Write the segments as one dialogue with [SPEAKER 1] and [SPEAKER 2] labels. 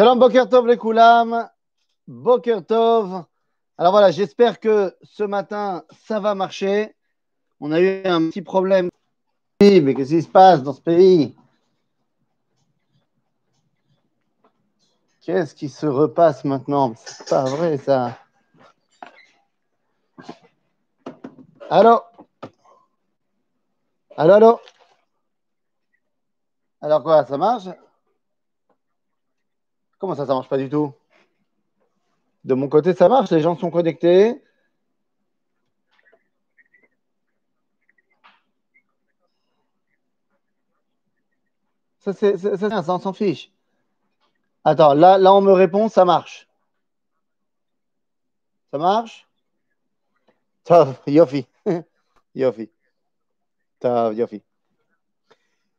[SPEAKER 1] Shalom Boker Tov les Koulam. Boker Tov. Alors voilà, j'espère que ce matin, ça va marcher. On a eu un petit problème. Mais qu'est-ce qui se passe dans ce pays? Qu'est-ce qui se repasse maintenant? C'est pas vrai ça. Allô? Allô, allô? Alors quoi, ça marche? Comment ça, ça marche pas du tout? De mon côté, ça marche, les gens sont connectés. Ça, c'est, ça, ça, on s'en fiche. Attends, là, là, on me répond, ça marche. Ça marche? Tov, Yofi. Yofi. Tov, Yofi.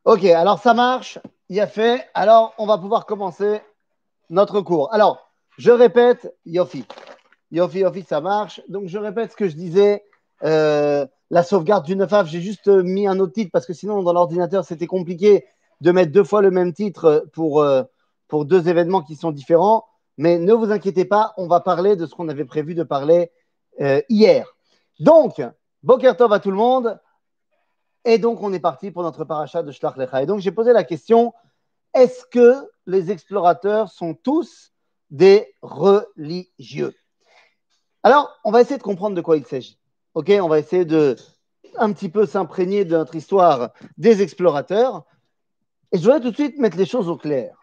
[SPEAKER 1] Ok, alors ça marche, il a fait. Alors, on va pouvoir commencer notre cours. Alors, je répète, Yofi. Yofi, Yofi, ça marche. Donc, je répète ce que je disais. Euh, la sauvegarde du 9 av, j'ai juste mis un autre titre parce que sinon, dans l'ordinateur, c'était compliqué de mettre deux fois le même titre pour, euh, pour deux événements qui sont différents. Mais ne vous inquiétez pas, on va parler de ce qu'on avait prévu de parler euh, hier. Donc, Boker Tov à tout le monde. Et donc, on est parti pour notre parachat de Shlach Lecha. Et donc, j'ai posé la question est-ce que les explorateurs sont tous des religieux Alors, on va essayer de comprendre de quoi il s'agit. Ok? On va essayer de un petit peu s'imprégner de notre histoire des explorateurs. Et je voudrais tout de suite mettre les choses au clair.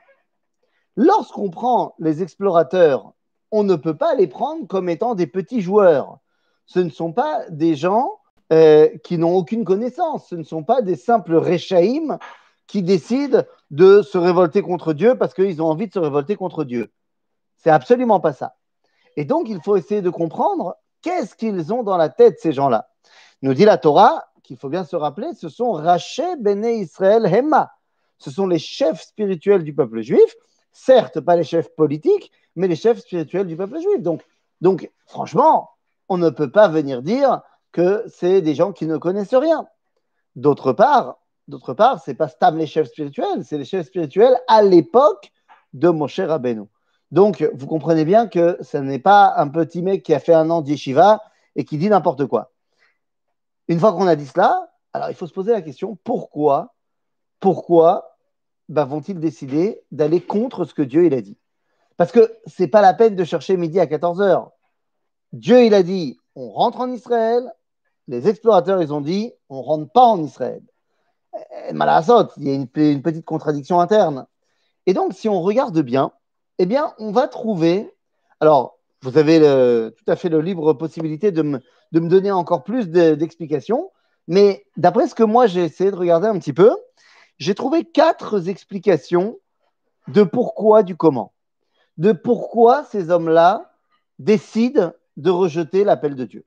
[SPEAKER 1] Lorsqu'on prend les explorateurs, on ne peut pas les prendre comme étant des petits joueurs. Ce ne sont pas des gens euh, qui n'ont aucune connaissance. Ce ne sont pas des simples réchaïm qui décident de se révolter contre Dieu parce qu'ils ont envie de se révolter contre Dieu. C'est absolument pas ça. Et donc, il faut essayer de comprendre qu'est-ce qu'ils ont dans la tête, ces gens-là. Nous dit la Torah qu'il faut bien se rappeler, ce sont Raché Bene Israël Hema. Ce sont les chefs spirituels du peuple juif, certes pas les chefs politiques, mais les chefs spirituels du peuple juif. Donc, donc franchement, on ne peut pas venir dire que c'est des gens qui ne connaissent rien. D'autre part, d'autre part, c'est pas Stam les chefs spirituels, c'est les chefs spirituels à l'époque de Moshe Rabbeinu. Donc, vous comprenez bien que ce n'est pas un petit mec qui a fait un an d'yeshiva et qui dit n'importe quoi. Une fois qu'on a dit cela, alors il faut se poser la question pourquoi, pourquoi bah, vont-ils décider d'aller contre ce que Dieu il a dit? Parce que c'est pas la peine de chercher midi à 14 heures. Dieu il a dit on rentre en Israël. Les explorateurs ils ont dit on rentre pas en Israël. Malasot, il y a une, petite contradiction interne. Et donc, si on regarde bien, eh bien, on va trouver. Alors, vous avez tout à fait le libre possibilité de me, de me donner encore plus d'explications, mais d'après ce que moi j'ai essayé de regarder un petit peu, j'ai trouvé quatre explications de pourquoi du comment, de pourquoi ces hommes-là décident de rejeter l'appel de Dieu.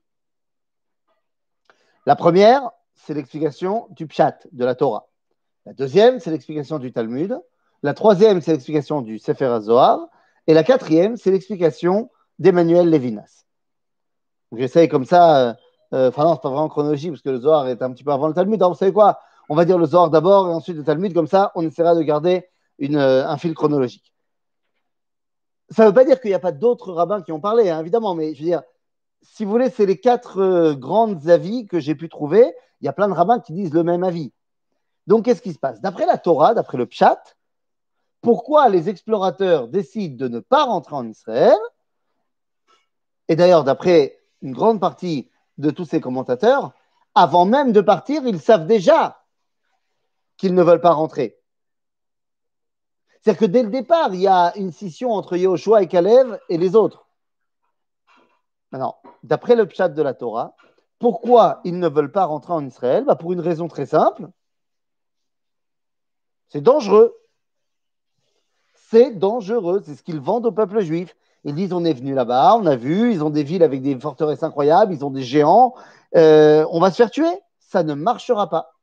[SPEAKER 1] La première, c'est l'explication du Pshat, de la Torah. La deuxième, c'est l'explication du Talmud. La troisième, c'est l'explication du Sefer HaZohar. Et la quatrième, c'est l'explication d'Emmanuel Levinas. J'essaye comme ça, euh, enfin non, c'est pas vraiment chronologie, parce que le Zohar est un petit peu avant le Talmud. Alors, vous savez quoi? On va dire le Zohar d'abord et ensuite le Talmud, comme ça, on essaiera de garder euh, un fil chronologique. Ça ne veut pas dire qu'il n'y a pas d'autres rabbins qui ont parlé, hein, évidemment, mais je veux dire, si vous voulez, c'est les quatre euh, grands avis que j'ai pu trouver. Il y a plein de rabbins qui disent le même avis. Donc, qu'est-ce qui se passe? D'après la Torah, d'après le Pshat, pourquoi les explorateurs décident de ne pas rentrer en Israël? Et d'ailleurs, d'après une grande partie de tous ces commentateurs, avant même de partir, ils savent déjà qu'ils ne veulent pas rentrer. C'est-à-dire que dès le départ, il y a une scission entre Yehoshua et Caleb et les autres. Maintenant, d'après le pshat de la Torah, pourquoi ils ne veulent pas rentrer en Israël? Bah Pour une raison très simple. C'est dangereux. C'est dangereux. C'est ce qu'ils vendent au peuple juif. Ils disent on est venu là-bas, on a vu, ils ont des villes avec des forteresses incroyables, ils ont des géants, euh, on va se faire tuer. Ça ne marchera pas.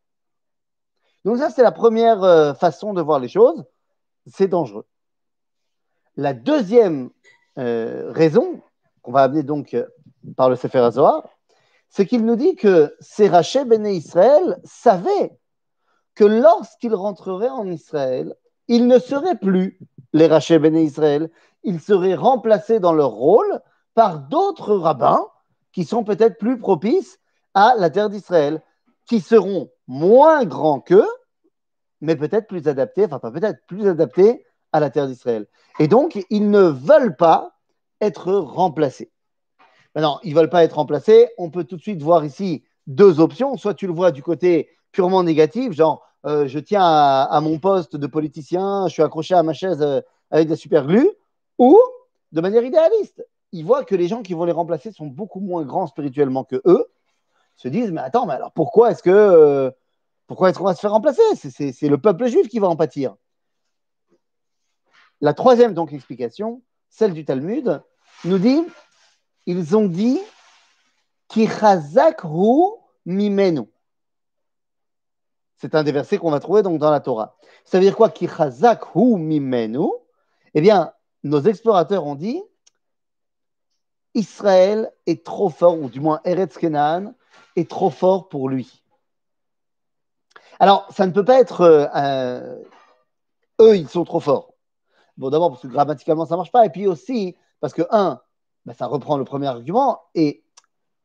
[SPEAKER 1] Donc ça, c'est la première euh, façon de voir les choses. C'est dangereux. La deuxième euh, raison, qu'on va amener donc par le Sefer HaZohar, c'est qu'il nous dit que Séraché Béné Israël savait que lorsqu'il rentrerait en Israël, il ne serait plus les rachets béné Israël, ils seraient remplacés dans leur rôle par d'autres rabbins qui sont peut-être plus propices à la terre d'Israël, qui seront moins grands qu'eux, mais peut-être plus adaptés, enfin pas peut-être, plus adaptés à la terre d'Israël. Et donc, ils ne veulent pas être remplacés. Maintenant, ils ne veulent pas être remplacés. On peut tout de suite voir ici deux options. Soit tu le vois du côté purement négatif, genre euh, je tiens à, mon poste de politicien, je suis accroché à ma chaise euh, avec de la ou de manière idéaliste. Ils voient que les gens qui vont les remplacer sont beaucoup moins grands spirituellement que eux, se disent mais attends, mais alors pourquoi est-ce que euh, pourquoi est-ce qu'on va se faire remplacer? C'est le peuple juif qui va en pâtir. La troisième donc explication, celle du Talmud, nous dit ils ont dit hu mimenu. C'est un des versets qu'on va trouver donc dans la Torah. Ça veut dire quoi hu mimenu? Eh bien, nos explorateurs ont dit Israël est trop fort, ou du moins Eretz Kenan est trop fort pour lui. Alors, ça ne peut pas être euh, eux, ils sont trop forts. Bon, d'abord parce que grammaticalement ça ne marche pas, et puis aussi parce que un, bah, ça reprend le premier argument. Et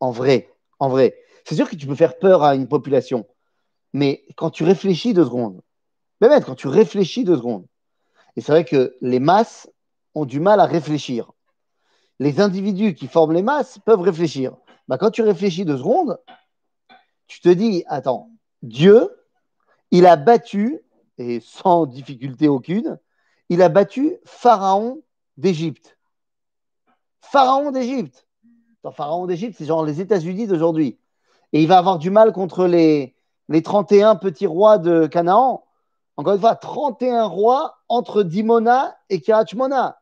[SPEAKER 1] en vrai, en vrai, c'est sûr que tu peux faire peur à une population. Mais quand tu réfléchis deux secondes, même quand tu réfléchis deux secondes, et c'est vrai que les masses ont du mal à réfléchir. Les individus qui forment les masses peuvent réfléchir. Bah, quand tu réfléchis deux secondes, tu te dis, attends, Dieu, il a battu, et sans difficulté aucune, il a battu Pharaon d'Égypte. Pharaon d'Égypte. Pharaon d'Égypte, c'est genre les États-Unis d'aujourd'hui. Et il va avoir du mal contre les, les 31 petits rois de Canaan. Encore une fois, 31 rois entre Dimona et Kirachmona.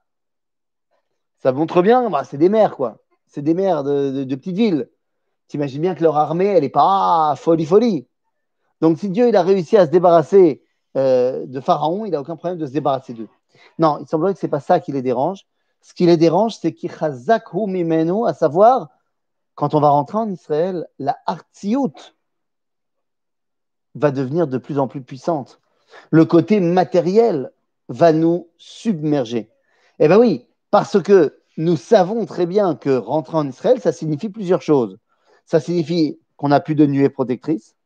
[SPEAKER 1] Ça montre bien, bah, c'est des mers, quoi. C'est des mers de, petites villes. T'imagines bien que leur armée, elle n'est pas folie, folie. Donc, si Dieu il a réussi à se débarrasser euh, de Pharaon, il n'a aucun problème de se débarrasser d'eux. Non, il semblerait que ce n'est pas ça qui les dérange. Ce qui les dérange, c'est hu mimenu, à savoir, quand on va rentrer en Israël, la Artsiout va devenir de plus en plus puissante. Le côté matériel va nous submerger. Eh bien oui, parce que nous savons très bien que rentrer en Israël, ça signifie plusieurs choses. Ça signifie qu'on n'a plus de nuée protectrice.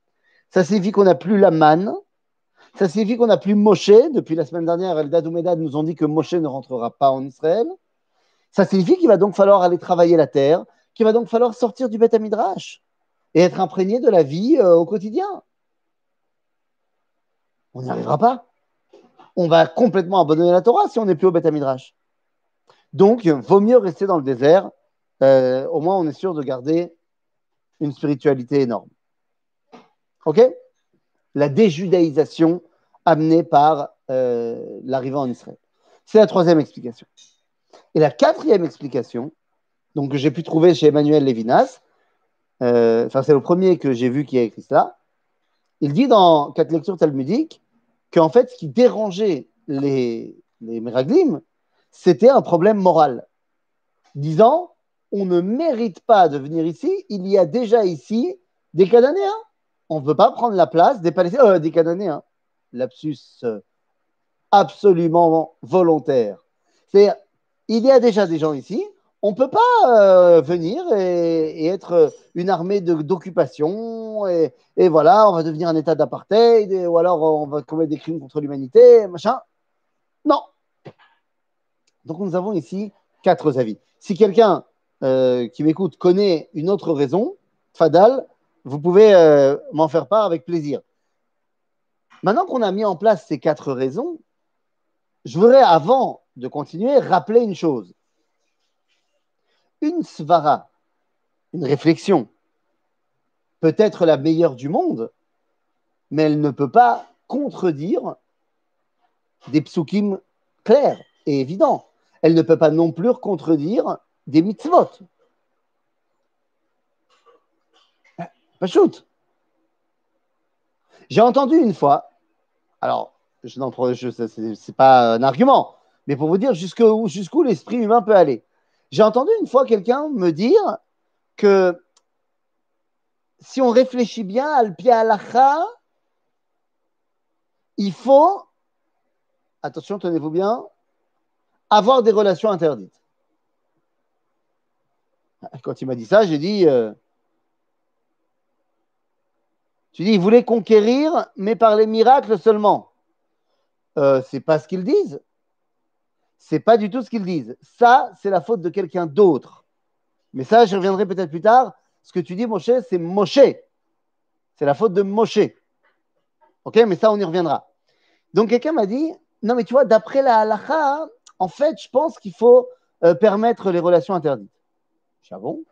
[SPEAKER 1] Ça signifie qu'on n'a plus la manne. Ça signifie qu'on n'a plus Moshe. Depuis la semaine dernière, Eldad ou nous ont dit que Moshe ne rentrera pas en Israël. Ça signifie qu'il va donc falloir aller travailler la terre, qu'il va donc falloir sortir du Beth Midrash et être imprégné de la vie euh, au quotidien. On n'y arrivera pas. On va complètement abandonner la Torah si on n'est plus au Beth Midrash. Donc, vaut mieux rester dans le désert. Euh, au moins, on est sûr de garder une spiritualité énorme. OK? La déjudaïsation amenée par euh, l'arrivée en Israël. C'est la troisième explication. Et la quatrième explication, donc que j'ai pu trouver chez Emmanuel Lévinas, euh, c'est le premier que j'ai vu qui a écrit ça, il dit dans quatre lectures talmudiques qu'en fait ce qui dérangeait les, les Meraglim, c'était un problème moral, disant on ne mérite pas de venir ici, il y a déjà ici des Cananéens. On ne veut pas prendre la place des Palestiniens, euh, des Cananéens. Lapsus euh, absolument volontaire. C'est il y a déjà des gens ici. On ne peut pas euh, venir et, être une armée d'occupation et, voilà, on va devenir un état d'apartheid ou alors on va commettre des crimes contre l'humanité, machin. Non. Donc nous avons ici quatre avis. Si quelqu'un euh, qui m'écoute connaît une autre raison, Fadal, vous pouvez euh, m'en faire part avec plaisir. Maintenant qu'on a mis en place ces quatre raisons, je voudrais, avant de continuer, rappeler une chose. Une svara, une réflexion, peut être la meilleure du monde, mais elle ne peut pas contredire des psukim clairs et évidents. Elle ne peut pas non plus contredire des mitzvot. Pas shoot. J'ai entendu une fois, alors je n'en c'est pas un argument, mais pour vous dire jusqu'où l'esprit humain peut aller. J'ai entendu une fois quelqu'un me dire que si on réfléchit bien al alacha, il faut, attention, tenez-vous bien, avoir des relations interdites. Quand il m'a dit ça, j'ai dit, euh, tu dis, conquérir, mais par les miracles seulement. Euh, c'est pas ce qu'ils disent. C'est pas du tout ce qu'ils disent. Ça, c'est la faute de quelqu'un d'autre. Mais ça, je reviendrai peut-être plus tard. Ce que tu dis, Moshe, c'est Moshe. C'est la faute de Moshe. Ok, mais ça, on y reviendra. Donc, quelqu'un m'a dit, non, mais tu vois, d'après la halakha, en fait, je pense qu'il faut euh, permettre les relations interdites. Ah bon?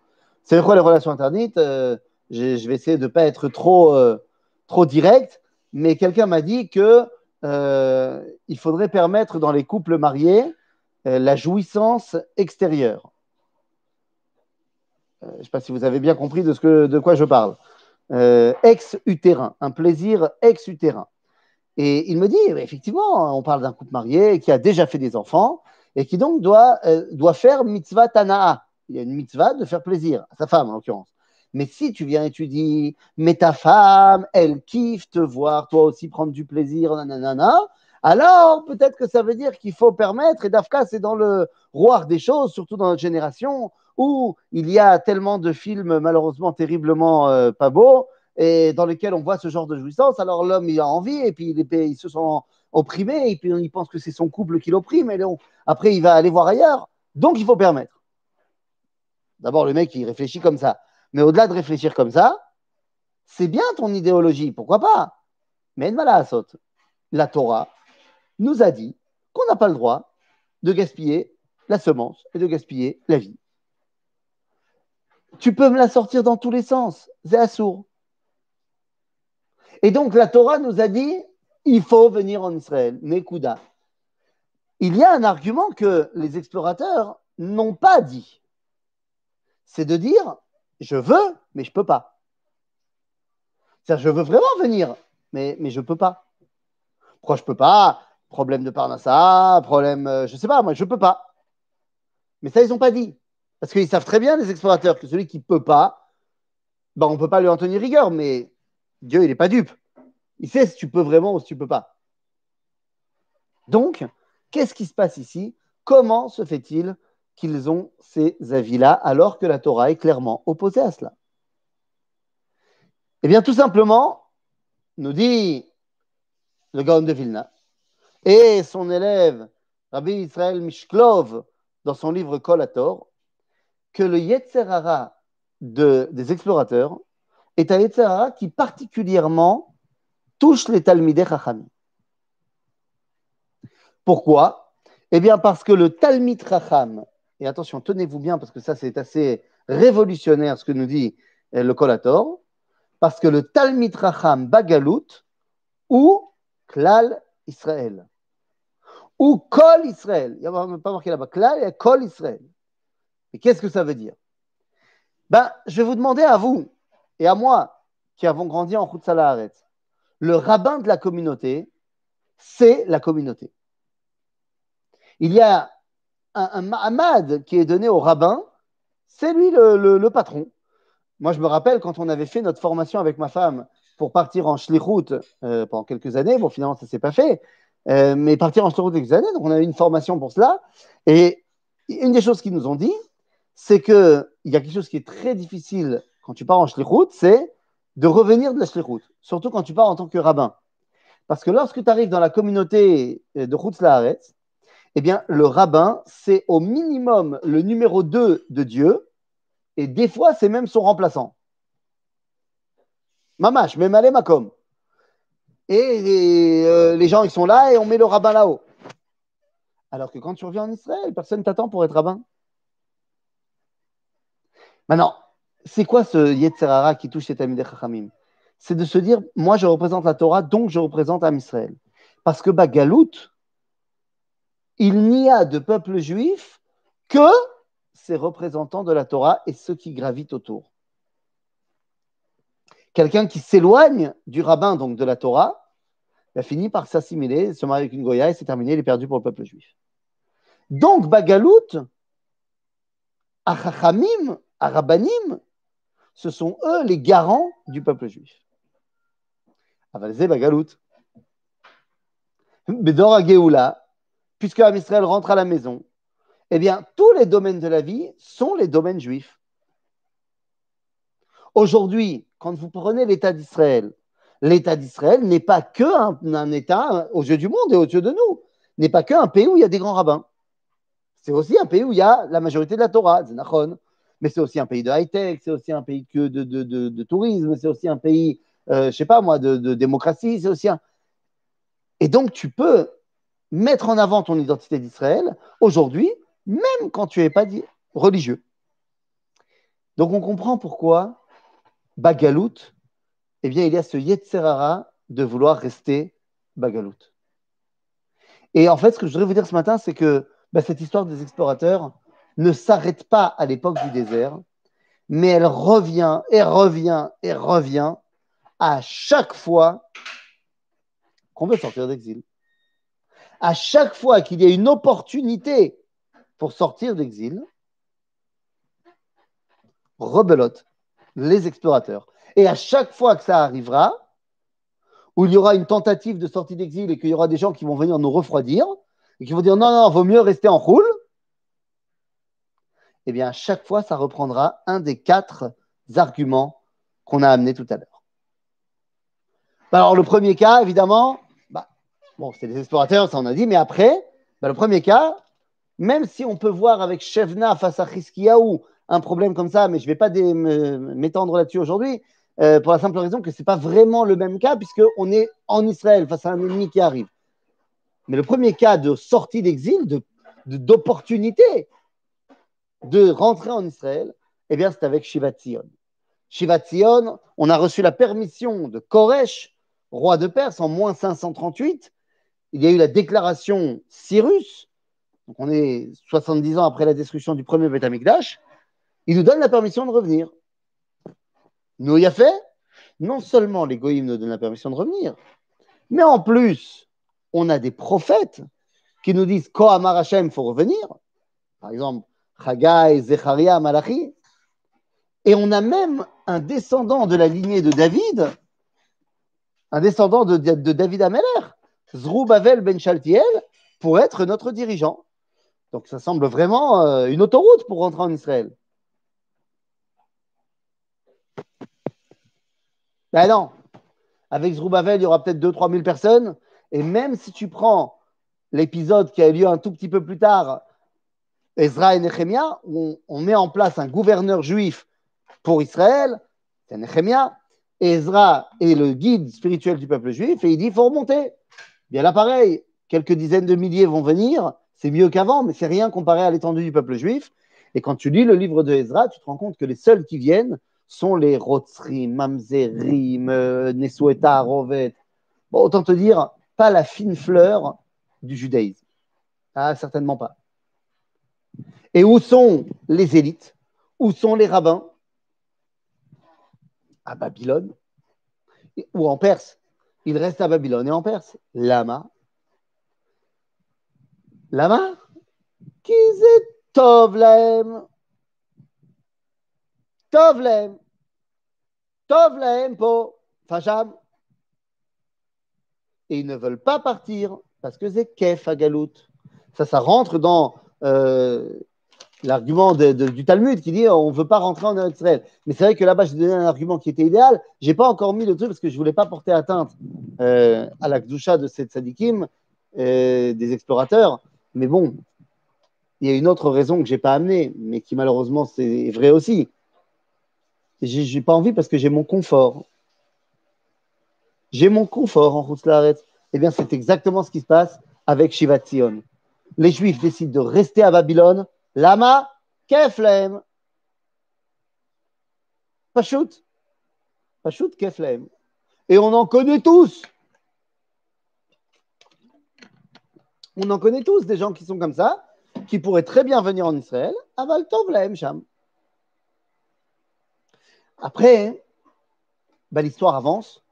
[SPEAKER 1] C'est quoi les relations interdites? Euh, Je vais essayer de ne pas être trop, euh, trop direct, mais quelqu'un m'a dit que il faudrait permettre dans les couples mariés la jouissance extérieure. je ne sais pas si vous avez bien compris de, ce que, de quoi je parle. ex-utérin, un plaisir ex-utérin. Et il me dit, effectivement, on parle d'un couple marié qui a déjà fait des enfants et qui donc doit, euh, doit faire mitzvah tana'a. Il y a une mitzvah de faire plaisir à sa femme, en l'occurrence. Mais si tu viens et tu dis, mais ta femme, elle kiffe te voir, toi aussi prendre du plaisir, nanana, alors peut-être que ça veut dire qu'il faut permettre, et Dafka, c'est dans le roi des choses, surtout dans notre génération, où il y a tellement de films malheureusement terriblement euh, pas beaux, et dans lesquels on voit ce genre de jouissance, alors l'homme il a envie et puis il, se sent opprimé et puis il pense que c'est son couple qui l'opprime et après il va aller voir ailleurs. Donc il faut permettre. D'abord le mec il réfléchit comme ça, mais au-delà de réfléchir comme ça, c'est bien ton idéologie, pourquoi pas? Mais la saute. La Torah nous a dit qu'on n'a pas le droit de gaspiller la semence et de gaspiller la vie. Tu peux me la sortir dans tous les sens, c'est. Et donc la Torah nous a dit, il faut venir en Israël, Nekuda. Il y a un argument que les explorateurs n'ont pas dit. C'est de dire, je veux, mais je ne peux pas. C'est-à-dire, je veux vraiment venir, mais, mais je ne peux pas. Pourquoi je ne peux pas? Problème de Parnassa, problème, euh, je ne sais pas, moi, je ne peux pas. Mais ça, ils n'ont pas dit. Parce qu'ils savent très bien, les explorateurs, que celui qui ne peut pas, ben, on ne peut pas lui en tenir rigueur, mais Dieu, il n'est pas dupe. Il sait si tu peux vraiment ou si tu ne peux pas. Donc, qu'est-ce qui se passe ici? Comment se fait-il qu'ils ont ces avis-là alors que la Torah est clairement opposée à cela Eh bien, tout simplement, nous dit le Gaon de Vilna et son élève Rabbi Israël Mishklov dans son livre Kolator que le Yetzerara des explorateurs est un Yetzerara qui particulièrement touche les Talmidei Chachamim. Pourquoi? Eh bien parce que le Talmid Chacham, et attention, tenez-vous bien parce que ça c'est assez révolutionnaire ce que nous dit euh, le Kolator, parce que le Talmid Chacham Bagalut ou Klal Israël ou Kol Israël, il n'y a pas marqué là-bas, Klal, a Kol Israël. Et qu'est-ce que ça veut dire? Ben, Je vais vous demander à vous, et à moi, qui avons grandi en Khutzala le rabbin de la communauté, c'est la communauté. Il y a un, un qui est donné au rabbin, c'est lui le, patron. Moi, je me rappelle quand on avait fait notre formation avec ma femme pour partir en Shlichut euh, pendant quelques années. Bon, finalement, ça ne s'est pas fait. Euh, mais partir en Shlichut quelques années, donc on a eu une formation pour cela. Et une des choses qu'ils nous ont dit, c'est qu'il y a quelque chose qui est très difficile quand tu pars en Shlichut, c'est de revenir de la Shlichut, surtout quand tu pars en tant que rabbin. Parce que lorsque tu arrives dans la communauté de Chutz Laaretz, eh bien, le rabbin, c'est au minimum le numéro 2 de Dieu, et des fois, c'est même son remplaçant. Mamash, même allez makom. Et les, euh, les, gens, ils sont là et on met le rabbin là-haut. Alors que quand tu reviens en Israël, personne t'attend pour être rabbin. Maintenant, c'est quoi ce Yetzerara qui touche cet Amideh Chachamim? C'est de se dire, moi je représente la Torah, donc je représente Am Israël. Parce que bah, Galout, il n'y a de peuple juif que ces représentants de la Torah et ceux qui gravitent autour. Quelqu'un qui s'éloigne du rabbin, donc de la Torah, a fini par s'assimiler, se marier avec une Goya et c'est terminé, il est perdu pour le peuple juif. Donc, Bagalout, à Chachamim, à Rabbanim, ce sont eux les garants du peuple juif. Avalze Bagalout. Bedor Geoula, puisque Israël rentre à la maison, eh bien, tous les domaines de la vie sont les domaines juifs. Aujourd'hui, quand vous prenez l'État d'Israël, l'État d'Israël n'est pas que un, État aux yeux du monde et aux yeux de nous, n'est pas qu'un pays où il y a des grands rabbins. C'est aussi un pays où il y a la majorité de la Torah, Zenachon. Mais c'est aussi un pays de high-tech, c'est aussi un pays de, tourisme, c'est aussi un pays, euh, je sais pas moi, de, démocratie, c'est aussi un. Et donc, tu peux mettre en avant ton identité d'Israël aujourd'hui, même quand tu n'es pas religieux. Donc, on comprend pourquoi Bagalout, eh bien, il y a ce Yetzerara de vouloir rester Bagalout. Et en fait, ce que je voudrais vous dire ce matin, c'est que bah, cette histoire des explorateurs ne s'arrête pas à l'époque du désert, mais elle revient et revient et revient à chaque fois qu'on veut sortir d'exil. À chaque fois qu'il y a une opportunité pour sortir d'exil, rebelote les explorateurs. Et à chaque fois que ça arrivera, où il y aura une tentative de sortie d'exil et qu'il y aura des gens qui vont venir nous refroidir et qui vont dire non, non, vaut mieux rester en roule, eh bien, à chaque fois, ça reprendra un des quatre arguments qu'on a amenés tout à l'heure. Alors, le premier cas, évidemment, bon, c'est les explorateurs, ça on a dit, mais après, bah, le premier cas, même si on peut voir avec Shevna face à Chiskiaou un problème comme ça, mais je ne vais pas m'étendre là-dessus aujourd'hui, euh, pour la simple raison que ce n'est pas vraiment le même cas, puisqu'on est en Israël face à un ennemi qui arrive. Mais le premier cas de sortie d'exil, d'opportunité de, rentrer en Israël, eh bien, c'est avec Shiva Tzion. Shiva Tzion, on a reçu la permission de Koresh, roi de Perse, en moins 538. Il y a eu la déclaration Cyrus, donc on est 70 ans après la destruction du premier Beth il nous donne la permission de revenir. Y a fait Non seulement les nous donnent la permission de revenir, mais en plus, on a des prophètes qui nous disent Kohamar Hashem, il faut revenir. Par exemple, Chagai, Zecharia, Malachi. Et on a même un descendant de la lignée de David, un descendant de, David Ameler, Zrubavel Ben Shaltiel, pour être notre dirigeant. Donc ça semble vraiment euh, une autoroute pour rentrer en Israël. Ben non. Avec Zrubavel, il y aura peut-être 2-3 000 personnes. Et même si tu prends l'épisode qui a eu lieu un tout petit peu plus tard, Ezra et Nehemia, où on, met en place un gouverneur juif pour Israël, c'est Nehemia. Ezra est le guide spirituel du peuple juif et il dit il faut remonter. Bien là, pareil, quelques dizaines de milliers vont venir, c'est mieux qu'avant, mais c'est rien comparé à l'étendue du peuple juif. Et quand tu lis le livre de Ezra, tu te rends compte que les seuls qui viennent, sont les Rotsrim, Mamzerim, euh, Nesueta, Rovet. Autant te dire, pas la fine fleur du judaïsme. Ah, certainement pas. Et où sont les élites? Où sont les rabbins? À Babylone. Ou en Perse. Il reste à Babylone et en Perse. Lama. Lama? Tov Tov lahem. Tov lahem po fajam. Et ils ne veulent pas partir parce que c'est kef. Ça, ça rentre dans euh, l'argument du Talmud qui dit on ne veut pas rentrer en Israël. Mais c'est vrai que là-bas, j'ai donné un argument qui était idéal. Je n'ai pas encore mis le truc parce que je ne voulais pas porter atteinte euh, à la Gdusha de cette sadikim, euh, des explorateurs. Mais bon, il y a une autre raison que je n'ai pas amenée, mais qui malheureusement c'est vrai aussi. J'ai pas envie parce que j'ai mon confort. J'ai mon confort en Rouslaret. Eh bien, c'est exactement ce qui se passe avec Shiva Tzion. Les Juifs décident de rester à Babylone. Lama, Keflem. Pachout. Pachout, Keflem. Et on en connaît tous. On en connaît tous des gens qui sont comme ça, qui pourraient très bien venir en Israël. Aval Tov Sham. Après, bah, l'histoire avance.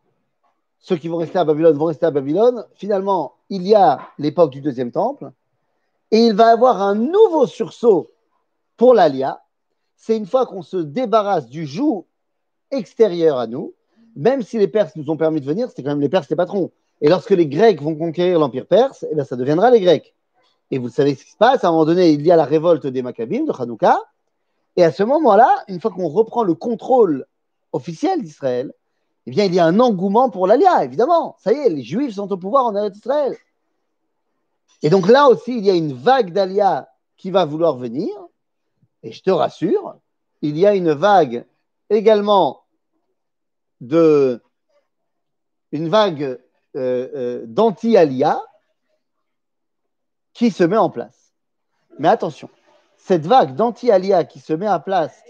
[SPEAKER 1] Ceux qui vont rester à Babylone vont rester à Babylone. Finalement, il y a l'époque du deuxième temple. Et il va avoir un nouveau sursaut pour l'Alia. C'est une fois qu'on se débarrasse du joug extérieur à nous, même si les Perses nous ont permis de venir, c'était quand même les Perses les patrons. Et lorsque les Grecs vont conquérir l'Empire perse, eh bien, ça deviendra les Grecs. Et vous savez ce qui se passe. À un moment donné, il y a la révolte des Maccabim de Hanouka. Et à ce moment-là, une fois qu'on reprend le contrôle officiel d'Israël, eh il y a un engouement pour l'Alia, évidemment. Ça y est, les Juifs sont au pouvoir en Eretz Israël. Et donc là aussi, il y a une vague d'Alia qui va vouloir venir. Et je te rassure, il y a une vague également de une vague euh, euh, d'anti-alia qui se met en place. Mais attention, cette vague d'anti-alia qui se met en place,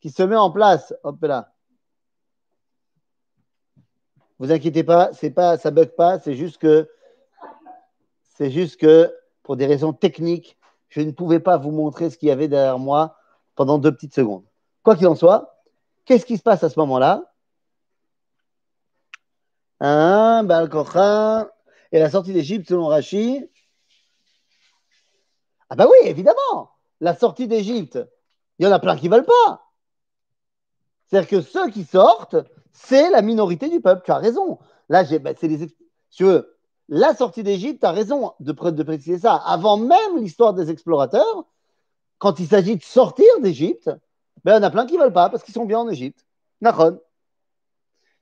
[SPEAKER 1] qui se, met en place, hop là. Vous inquiétez pas, c'est pas, ça bug pas, c'est juste que, c'est juste que pour des raisons techniques, je ne pouvais pas vous montrer ce qu'il y avait derrière moi pendant deux petites secondes. Quoi qu'il en soit, qu'est-ce qui se passe à ce moment-là? Hein, et la sortie d'Égypte selon Rachid. Ah bah oui, évidemment, la sortie d'Égypte, il y en a plein qui ne veulent pas. C'est-à-dire que ceux qui sortent, c'est la minorité du peuple. Tu as raison. Là, bah, c'est les, tu veux, la sortie d'Égypte, tu as raison de, préciser ça. Avant même l'histoire des explorateurs, quand il s'agit de sortir d'Égypte, ben, en a plein qui ne veulent pas parce qu'ils sont bien en Égypte. Naron.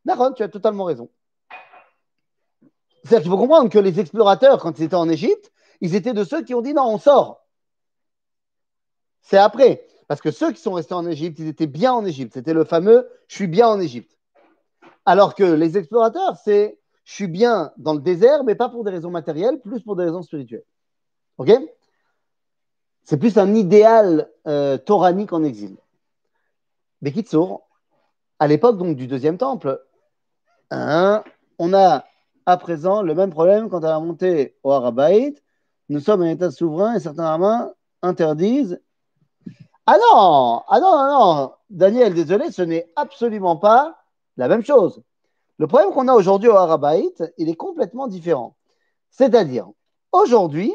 [SPEAKER 1] Naron, tu as totalement raison. C'est-à-dire qu'il faut comprendre que les explorateurs, quand ils étaient en Égypte, ils étaient de ceux qui ont dit non, on sort. C'est après. Parce que ceux qui sont restés en Égypte, ils étaient bien en Égypte. C'était le fameux je suis bien en Égypte. Alors que les explorateurs, c'est je suis bien dans le désert, mais pas pour des raisons matérielles, plus pour des raisons spirituelles. OK? C'est plus un idéal euh, en exil. Bekitsour, à l'époque donc du deuxième temple, hein, on a à présent le même problème quand à la montée au Harabaït. Nous sommes un État souverain et certains rabbins interdisent. Ah non, ah non, non, Daniel, désolé, ce n'est absolument pas la même chose. Le problème qu'on a aujourd'hui au Harabaït, il est complètement différent. C'est-à-dire, aujourd'hui,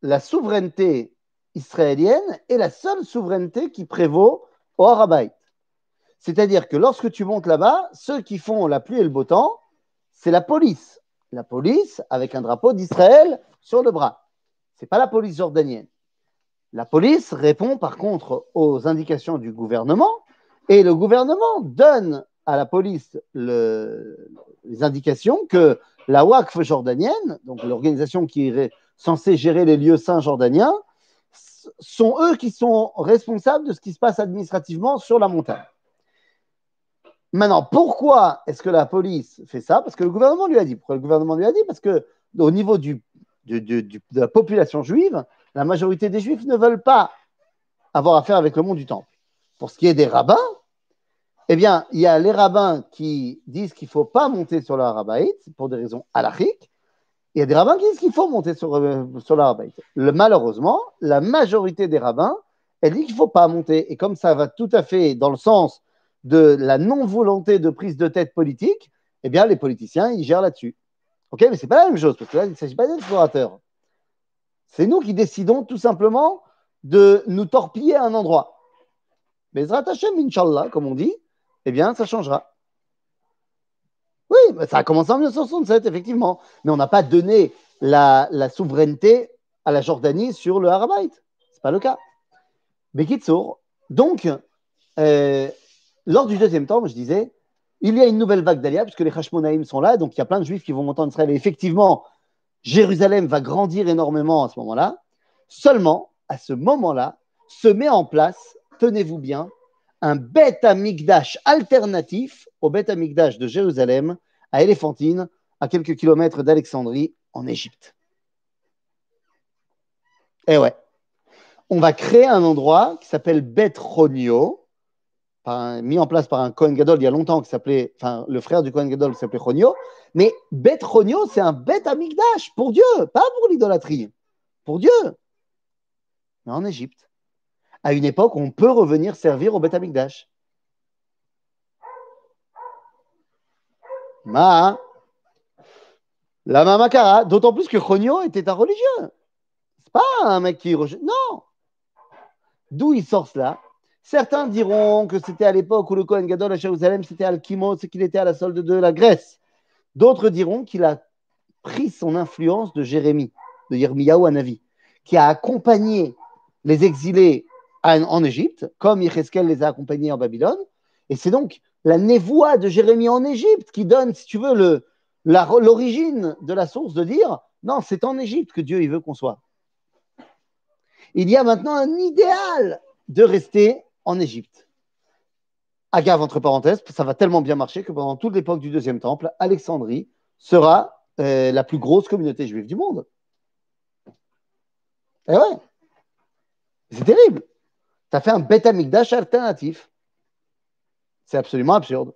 [SPEAKER 1] la souveraineté israélienne est la seule souveraineté qui prévaut au Harabaït. C'est-à-dire que lorsque tu montes là-bas, ceux qui font la pluie et le beau temps, c'est la police. La police avec un drapeau d'Israël sur le bras. Ce n'est pas la police jordanienne. La police répond par contre aux indications du gouvernement et le gouvernement donne à la police les indications que la WACF jordanienne, donc l'organisation qui est censée gérer les lieux saints jordaniens, sont eux qui sont responsables de ce qui se passe administrativement sur la montagne. Maintenant, pourquoi est-ce que la police fait ça? Parce que le gouvernement lui a dit. Pourquoi le gouvernement lui a dit? Parce que au niveau du, de la population juive, la majorité des juifs ne veulent pas avoir affaire avec le monde du temple. Pour ce qui est des rabbins, eh bien, il y a les rabbins qui disent qu'il ne faut pas monter sur le Harabaït pour des raisons halachiques. Il y a des rabbins qui disent qu'il faut monter sur, euh, sur malheureusement, la majorité des rabbins, elle dit qu'il ne faut pas monter. Et comme ça va tout à fait dans le sens de la non-volonté de prise de tête politique, eh bien, les politiciens, ils gèrent là-dessus. OK, mais ce n'est pas la même chose, parce que là, il ne s'agit pas d'explorateurs. C'est nous qui décidons tout simplement de nous torpiller à un endroit. Mais Hashem, Inch'Allah, comme on dit, eh bien, ça changera. Oui, ça a commencé en 1967, effectivement. Mais on n'a pas donné la, souveraineté à la Jordanie sur le Harabait. Ce n'est pas le cas. Bekitsour, donc, euh, lors du deuxième temps, je disais, il y a une nouvelle vague d'Alia, puisque les Hashmonaïm sont là, donc il y a plein de juifs qui vont monter en Israël. Et effectivement, Jérusalem va grandir énormément à ce moment-là. Seulement, à ce moment-là, se met en place, tenez-vous bien, un Beth Amikdash alternatif au Beth Amikdash de Jérusalem, à Éléphantine, à quelques kilomètres d'Alexandrie, en Égypte. Eh ouais. On va créer un endroit qui s'appelle Beth Ronio, mis en place par un Kohen Gadol il y a longtemps, qui s'appelait, enfin, le frère du Kohen Gadol s'appelait Chonio. Mais Beth Chonio, c'est un Beth Amigdash, pour Dieu, pas pour l'idolâtrie, pour Dieu. Mais en Égypte, à une époque, on peut revenir servir au Beth Amigdash. Ma, la Mamakara, d'autant plus que Chonio était un religieux. C'est pas un mec qui Non. D'où il sort cela? Certains diront que c'était à l'époque où le Kohen Gadol à Jérusalem, c'était Al-Kimo, c'est qu'il était à la solde de la Grèce. D'autres diront qu'il a pris son influence de Jérémie. de Yirmiyahu Navi, qui a accompagné les exilés en Égypte, comme Yecheskel les a accompagnés en Babylone. Et c'est donc la névoie de Jérémie en Égypte qui donne, si tu veux, l'origine de la source de dire non, c'est en Égypte que Dieu il veut qu'on soit. Il y a maintenant un idéal de rester en Égypte. Agave, entre parenthèses, ça va tellement bien marcher que pendant toute l'époque du deuxième temple, Alexandrie sera euh, la plus grosse communauté juive du monde. Eh ouais, c'est terrible. Tu as fait un Beth Amikdash alternatif. C'est absolument absurde.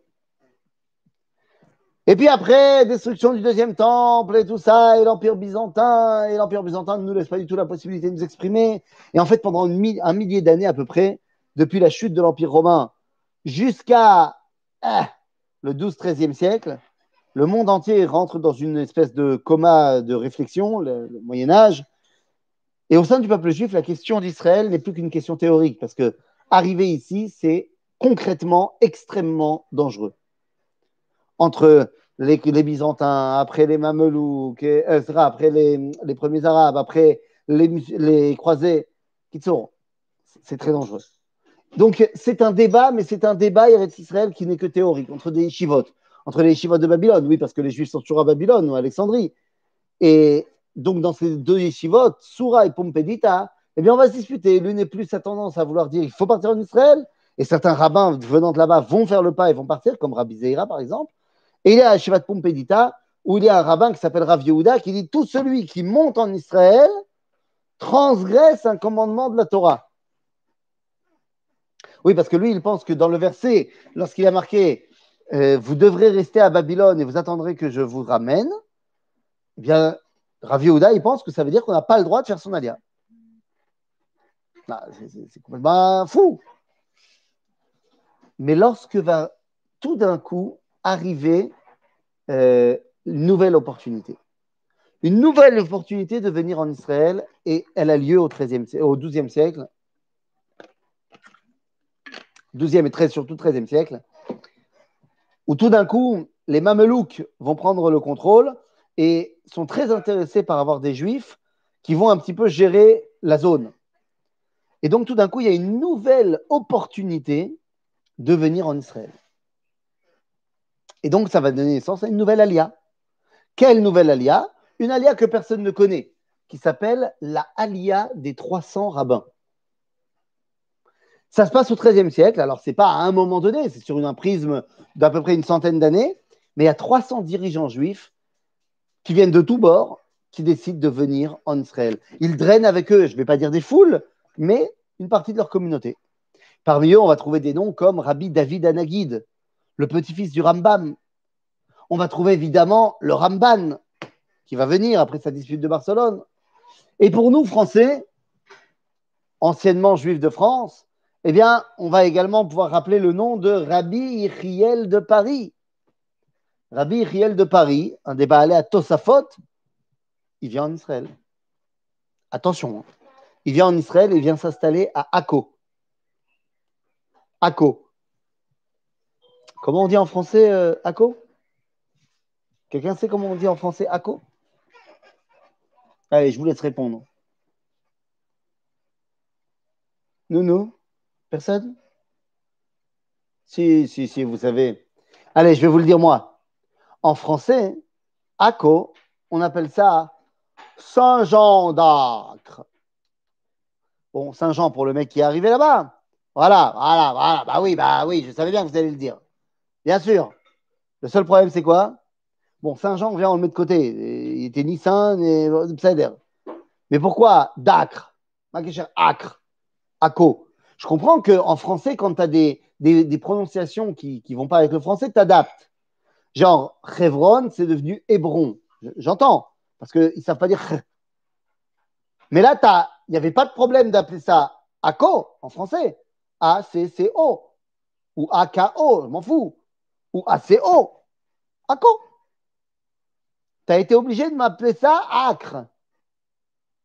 [SPEAKER 1] Et puis après, destruction du deuxième temple et tout ça, et l'Empire byzantin, et l'Empire byzantin ne nous laisse pas du tout la possibilité de nous exprimer. Et en fait, pendant un millier d'années à peu près, depuis la chute de l'Empire romain jusqu'à ah, le 12-13e siècle, le monde entier rentre dans une espèce de coma de réflexion, le, Moyen Âge. Et au sein du peuple juif, la question d'Israël n'est plus qu'une question théorique, parce que arriver ici, c'est concrètement extrêmement dangereux. Entre les, Byzantins, après les Mamelouks, euh, après les, premiers Arabes, après les, croisés, c'est très dangereux. Donc, c'est un débat, mais c'est un débat Eretz Israël qui n'est que théorique, entre des chivotes, entre les chivotes de Babylone, oui, parce que les Juifs sont toujours à Babylone ou à Alexandrie. Et donc, dans ces deux yeshivot, Soura et Pompédita, eh bien, on va se disputer. L'une est plus à tendance à vouloir dire il faut partir en Israël, et certains rabbins venant de là-bas vont faire le pas et vont partir, comme Rabbi Zeira, par exemple. Et il y a à Shivat Pompédita, où il y a un rabbin qui s'appelle Rav Yehuda, qui dit tout celui qui monte en Israël transgresse un commandement de la Torah. Oui, parce que lui, il pense que dans le verset, lorsqu'il a marqué euh, Vous devrez rester à Babylone et vous attendrez que je vous ramène, eh bien, Ravi Ouda, il pense que ça veut dire qu'on n'a pas le droit de faire son alia. Ah, c'est complètement fou. Mais lorsque va tout d'un coup arriver euh, une nouvelle opportunité, une nouvelle opportunité de venir en Israël, et elle a lieu au, 13e, au 12e siècle, 12e et 13, surtout 13e siècle, où tout d'un coup, les Mamelouks vont prendre le contrôle et sont très intéressés par avoir des Juifs qui vont un petit peu gérer la zone. Et donc, tout d'un coup, il y a une nouvelle opportunité de venir en Israël. Et donc, ça va donner naissance à une nouvelle alia. Quelle nouvelle alia? Une alia que personne ne connaît, qui s'appelle la alia des 300 rabbins. Ça se passe au XIIIe siècle, alors ce n'est pas à un moment donné, c'est sur un prisme d'à peu près une centaine d'années, mais il y a 300 dirigeants juifs qui viennent de tous bords, qui décident de venir en Israël. Ils drainent avec eux, je ne vais pas dire des foules, mais une partie de leur communauté. Parmi eux, on va trouver des noms comme Rabbi David Anagid, le petit-fils du Rambam. On va trouver évidemment le Ramban, qui va venir après sa dispute de Barcelone. Et pour nous, Français, anciennement juifs de France, eh bien, on va également pouvoir rappeler le nom de Rabbi Iriel de Paris. Rabbi Iriel de Paris, un débat allé à Tosafot, il vient en Israël. Attention, hein. il vient en Israël et vient s'installer à Akko. Akko. Comment on dit en français euh, Quelqu'un sait comment on dit en français Akko? Allez, je vous laisse répondre. Nounou Personne? Si, si, si, vous savez. Allez, je vais vous le dire moi. En français, ACO, on appelle ça Saint-Jean d'Acre. Bon, Saint-Jean pour le mec qui est arrivé là-bas. Voilà, voilà, voilà. Bah oui, bah oui, je savais bien que vous allez le dire. Bien sûr. Le seul problème, c'est quoi? Bon, Saint-Jean, vient, on le met de côté. Il était ni saint, ni Mais pourquoi D'acre Acre. Aco. Je comprends qu'en français, quand tu as des, des, prononciations qui ne vont pas avec le français, tu adaptes. Genre, Chevron, c'est devenu Hébron. J'entends, parce qu'ils ne savent pas dire Mais là, il n'y avait pas de problème d'appeler ça ACO en français. A-C-C-O. Ou A-K-O, je m'en fous. Ou A-C-O. ACO. Tu as été obligé de m'appeler ça Acre.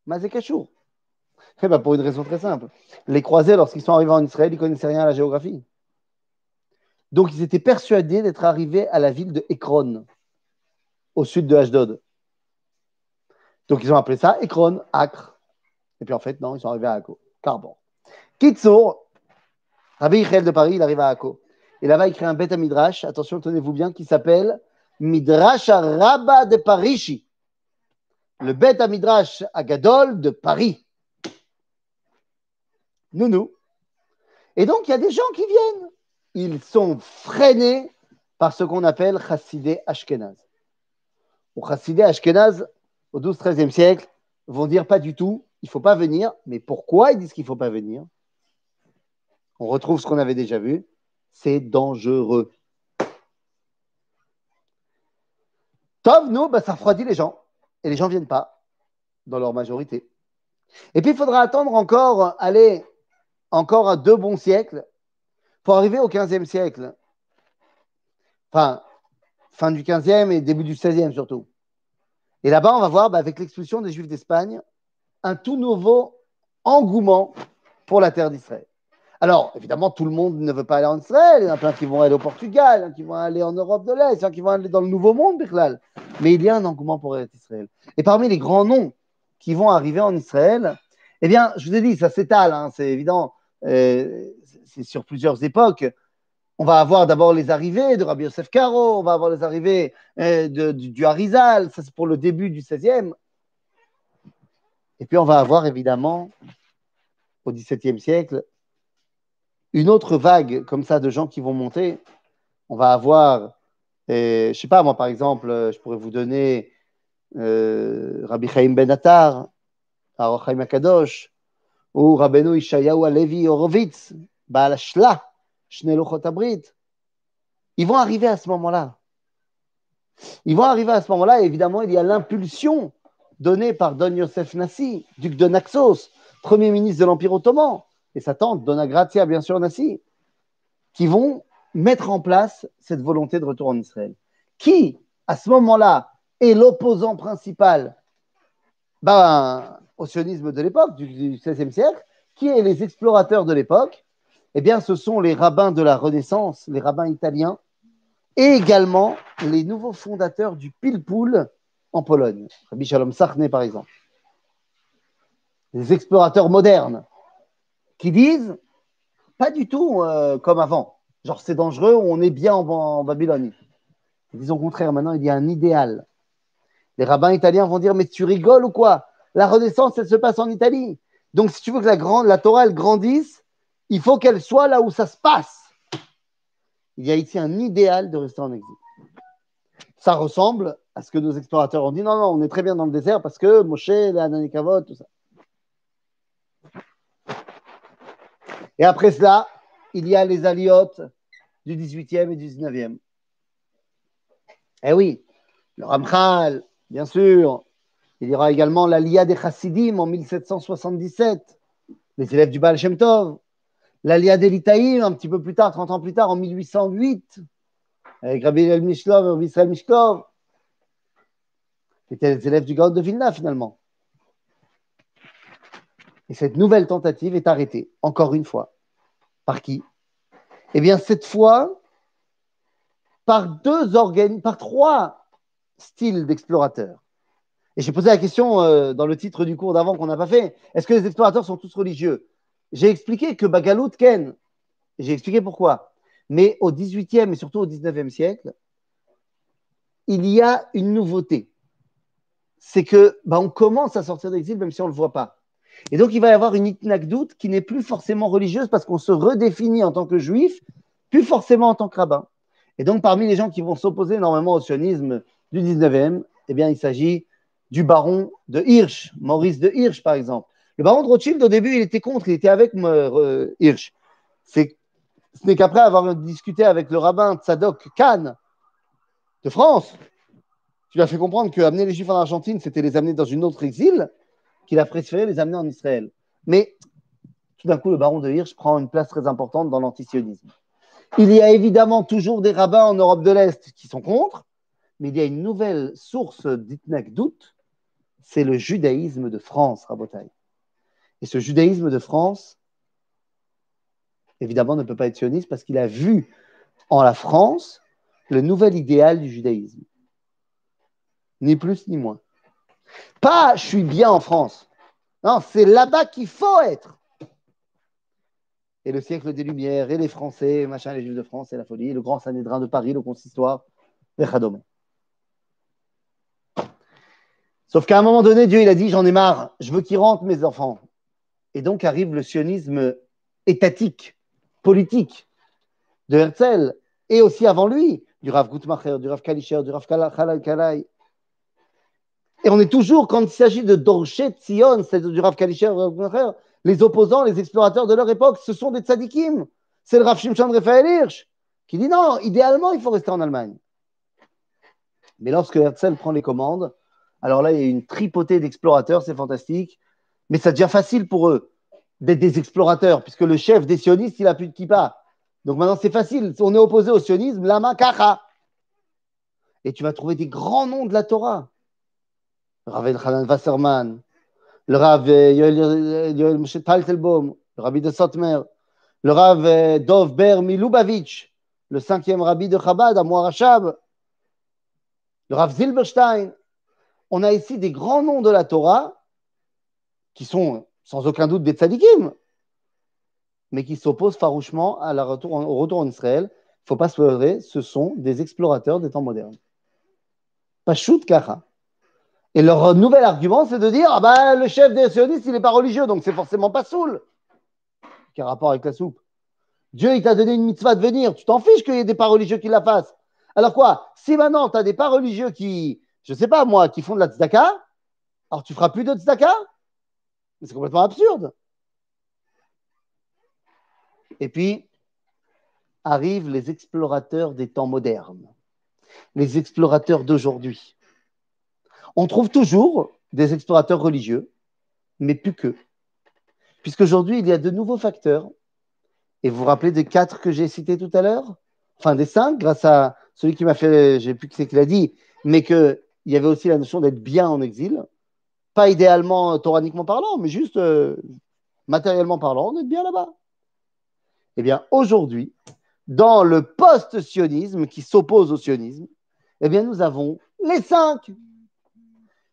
[SPEAKER 1] Mazekachou. Eh ben, pour une raison très simple. Les croisés, lorsqu'ils sont arrivés en Israël, ils ne connaissaient rien à la géographie. Donc, ils étaient persuadés d'être arrivés à la ville de Ekron, au sud de Ashdod. Donc ils ont appelé ça Ekron, Acre. Et puis en fait, non, ils sont arrivés à Akko. Carbon. Kitsour, Rabbi Yichel de Paris, il arrive à Akko. Et là-bas, il crée un bête à Midrash, attention, tenez-vous bien, qui s'appelle Midrash Rabba de Parishi. Le bête à Midrash Agadol de Paris. Nounou. Et donc, il y a des gens qui viennent. Ils sont freinés par ce qu'on appelle Chassidé Ashkenaz. Ou Chassidé Ashkenaz, au 12-13e siècle, vont dire pas du tout, il ne faut pas venir. Mais pourquoi ils disent qu'il ne faut pas venir? On retrouve ce qu'on avait déjà vu. C'est dangereux. Tov, nous, bah, ça refroidit les gens. Et les gens ne viennent pas, dans leur majorité. Et puis, il faudra attendre encore, aller encore à deux bons siècles pour arriver au 15e siècle. Enfin, fin du 15e et début du 16e surtout. Et là-bas, on va voir, bah, avec l'expulsion des Juifs d'Espagne, un tout nouveau engouement pour la terre d'Israël. Alors, évidemment, tout le monde ne veut pas aller en Israël. Il y en a plein qui vont aller au Portugal, qui vont aller en Europe de l'Est, qui vont aller dans le Nouveau Monde, Birlal. Mais il y a un engouement pour Israël. Et parmi les grands noms qui vont arriver en Israël, eh bien, je vous ai dit, ça s'étale, hein, c'est évident, euh, c'est sur plusieurs époques. On va avoir d'abord les arrivées de Rabbi Yosef Karo, on va avoir les arrivées euh, du, Harizal, ça c'est pour le début du 16e. Et puis on va avoir évidemment, au XVIIe siècle, une autre vague comme ça de gens qui vont monter. On va avoir, je ne sais pas, moi par exemple, je pourrais vous donner euh, Rabbi Chaim Ben Attar, Chaim Akadosh, ou Rabbeinu Ishayahu Alevi Horowitz. Ils vont arriver à ce moment-là. Ils vont arriver à ce moment-là, évidemment, il y a l'impulsion donné par Don Yosef Nassi, duc de Naxos, premier ministre de l'Empire ottoman, et sa tante, Donna Grazia, bien sûr, Nassi, qui vont mettre en place cette volonté de retour en Israël. Qui, à ce moment-là, est l'opposant principal? Ben, au sionisme de l'époque, du XVIe siècle Qui est les explorateurs de l'époque Eh bien, ce sont les rabbins de la Renaissance, les rabbins italiens, et également les nouveaux fondateurs du Pilpoul en Pologne, Rabbi Shalom Sachne par exemple. Les explorateurs modernes qui disent pas du tout euh, comme avant, genre c'est dangereux, on est bien en, Babylone. Ils disent au contraire, maintenant il y a un idéal. Les rabbins italiens vont dire mais tu rigoles ou quoi? La Renaissance, elle se passe en Italie. Donc si tu veux que la, grande, la Torah elle grandisse, il faut qu'elle soit là où ça se passe. Il y a ici un idéal de rester en exil. Ça ressemble à ce que nos explorateurs ont dit. Non, non, on est très bien dans le désert parce que Moshe, les Ananikavot, tout ça. Et après cela, il y a les aliotes du 18e et du 19e. Eh oui, le Ramchal, bien sûr. Il y aura également l'Alia des Chassidim en 1777, les élèves du Baal Shem Tov. L'Alia des Litaïm un petit peu plus tard, 30 ans plus tard, en 1808, avec Rabbi El Mishlov et Israël Mishkov étaient les élèves du Gaon de Vilna finalement. Et cette nouvelle tentative est arrêtée, encore une fois. Par qui? Eh bien, cette fois, par deux organes, par trois styles d'explorateurs. Et j'ai posé la question euh, dans le titre du cours d'avant qu'on n'a pas fait. Est-ce que les explorateurs sont tous religieux? J'ai expliqué que Bagalout Ken. J'ai expliqué pourquoi. Mais au XVIIIe et surtout au XIXe siècle, il y a une nouveauté c'est que bah, on commence à sortir d'exil même si on ne le voit pas. Et donc, il va y avoir une doute qui n'est plus forcément religieuse parce qu'on se redéfinit en tant que juif, plus forcément en tant que rabbin. Et donc, parmi les gens qui vont s'opposer énormément au sionisme du 19e, eh bien, il s'agit du baron de Hirsch, Maurice de Hirsch, par exemple. Le baron de Rothschild, au début, il était contre, il était avec euh, Hirsch. ce n'est qu'après avoir discuté avec le rabbin Tzadok Khan de France, tu lui as fait comprendre qu'amener les Juifs en Argentine, c'était les amener dans une autre exil, qu'il a préféré les amener en Israël. Mais tout d'un coup, le baron de Hirsch prend une place très importante dans l'antisionisme. Il y a évidemment toujours des rabbins en Europe de l'Est qui sont contre, mais il y a une nouvelle source d'Itnek doute, c'est le judaïsme de France, Rabotai. Et ce judaïsme de France, évidemment, ne peut pas être sioniste parce qu'il a vu en la France le nouvel idéal du judaïsme ni plus ni moins. Pas je suis bien en France. Non, c'est là-bas qu'il faut être. Et le siècle des Lumières, et les Français, machin, les Juifs de France, et la folie, le grand Sanhédrin de Paris, le consistoire, les Khadom. Sauf qu'à un moment donné, Dieu il a dit J'en ai marre, je veux qu'ils rentrent mes enfants. Et donc arrive le sionisme étatique, politique de Herzl, et aussi avant lui, du Rav Gutmacher, du Rav Kalischer, du Rav Kalai. Et on est toujours, quand il s'agit de Dorchet Sion, c'est du Rav Kalischer, du Rav les opposants, les explorateurs de leur époque, ce sont des tzadikim. C'est le Rav Shimshon Raphaël Hirsch qui dit non, idéalement, il faut rester en Allemagne. Mais lorsque Herzl prend les commandes, alors là, il y a une tripotée d'explorateurs, c'est fantastique. Mais ça devient facile pour eux d'être des explorateurs, puisque le chef des sionistes, il a plus de kippa. Donc maintenant, c'est facile. On est opposé au sionisme, lama kacha. Et tu vas trouver des grands noms de la Torah. Rav Hanan Wasserman, le Rav euh, Yoel Moshe Taltelbaum, le Rabbi de Sotmer, le Rav euh, Dov Ber Milubavitch, le cinquième Rabbi de Chabad à Moarashab, le Rav Zilberstein, on a ici des grands noms de la Torah qui sont sans aucun doute des tzadikim, mais qui s'opposent farouchement au retour en Israël. Il ne faut pas se leurrer, ce sont des explorateurs des temps modernes. Pas shoot kacha. Et leur nouvel argument, c'est de dire ah ben, le chef des sionistes, il n'est pas religieux, donc c'est forcément pas soul. Quel rapport avec la soupe Dieu, il t'a donné une mitzvah de venir. Tu t'en fiches qu'il y ait des pas religieux qui la fassent. Alors quoi Si maintenant, tu as des pas religieux qui, je ne sais pas moi, qui font de la tzedaka, alors tu feras plus de tzedaka? C'est complètement absurde. Et puis, arrivent les explorateurs des temps modernes, les explorateurs d'aujourd'hui. On trouve toujours des explorateurs religieux, mais plus que. Puisqu'aujourd'hui, il y a de nouveaux facteurs. Et vous vous rappelez des quatre que j'ai cités tout à l'heure? Enfin, des cinq, grâce à celui qui m'a fait, j'ai plus que c'est qu'il a dit, mais que il y avait aussi la notion d'être bien en exil. Pas idéalement, toraniquement parlant, mais juste euh, matériellement parlant, d'être bien là-bas. Eh bien, aujourd'hui, dans le post-sionisme qui s'oppose au sionisme, eh bien, nous avons les cinq.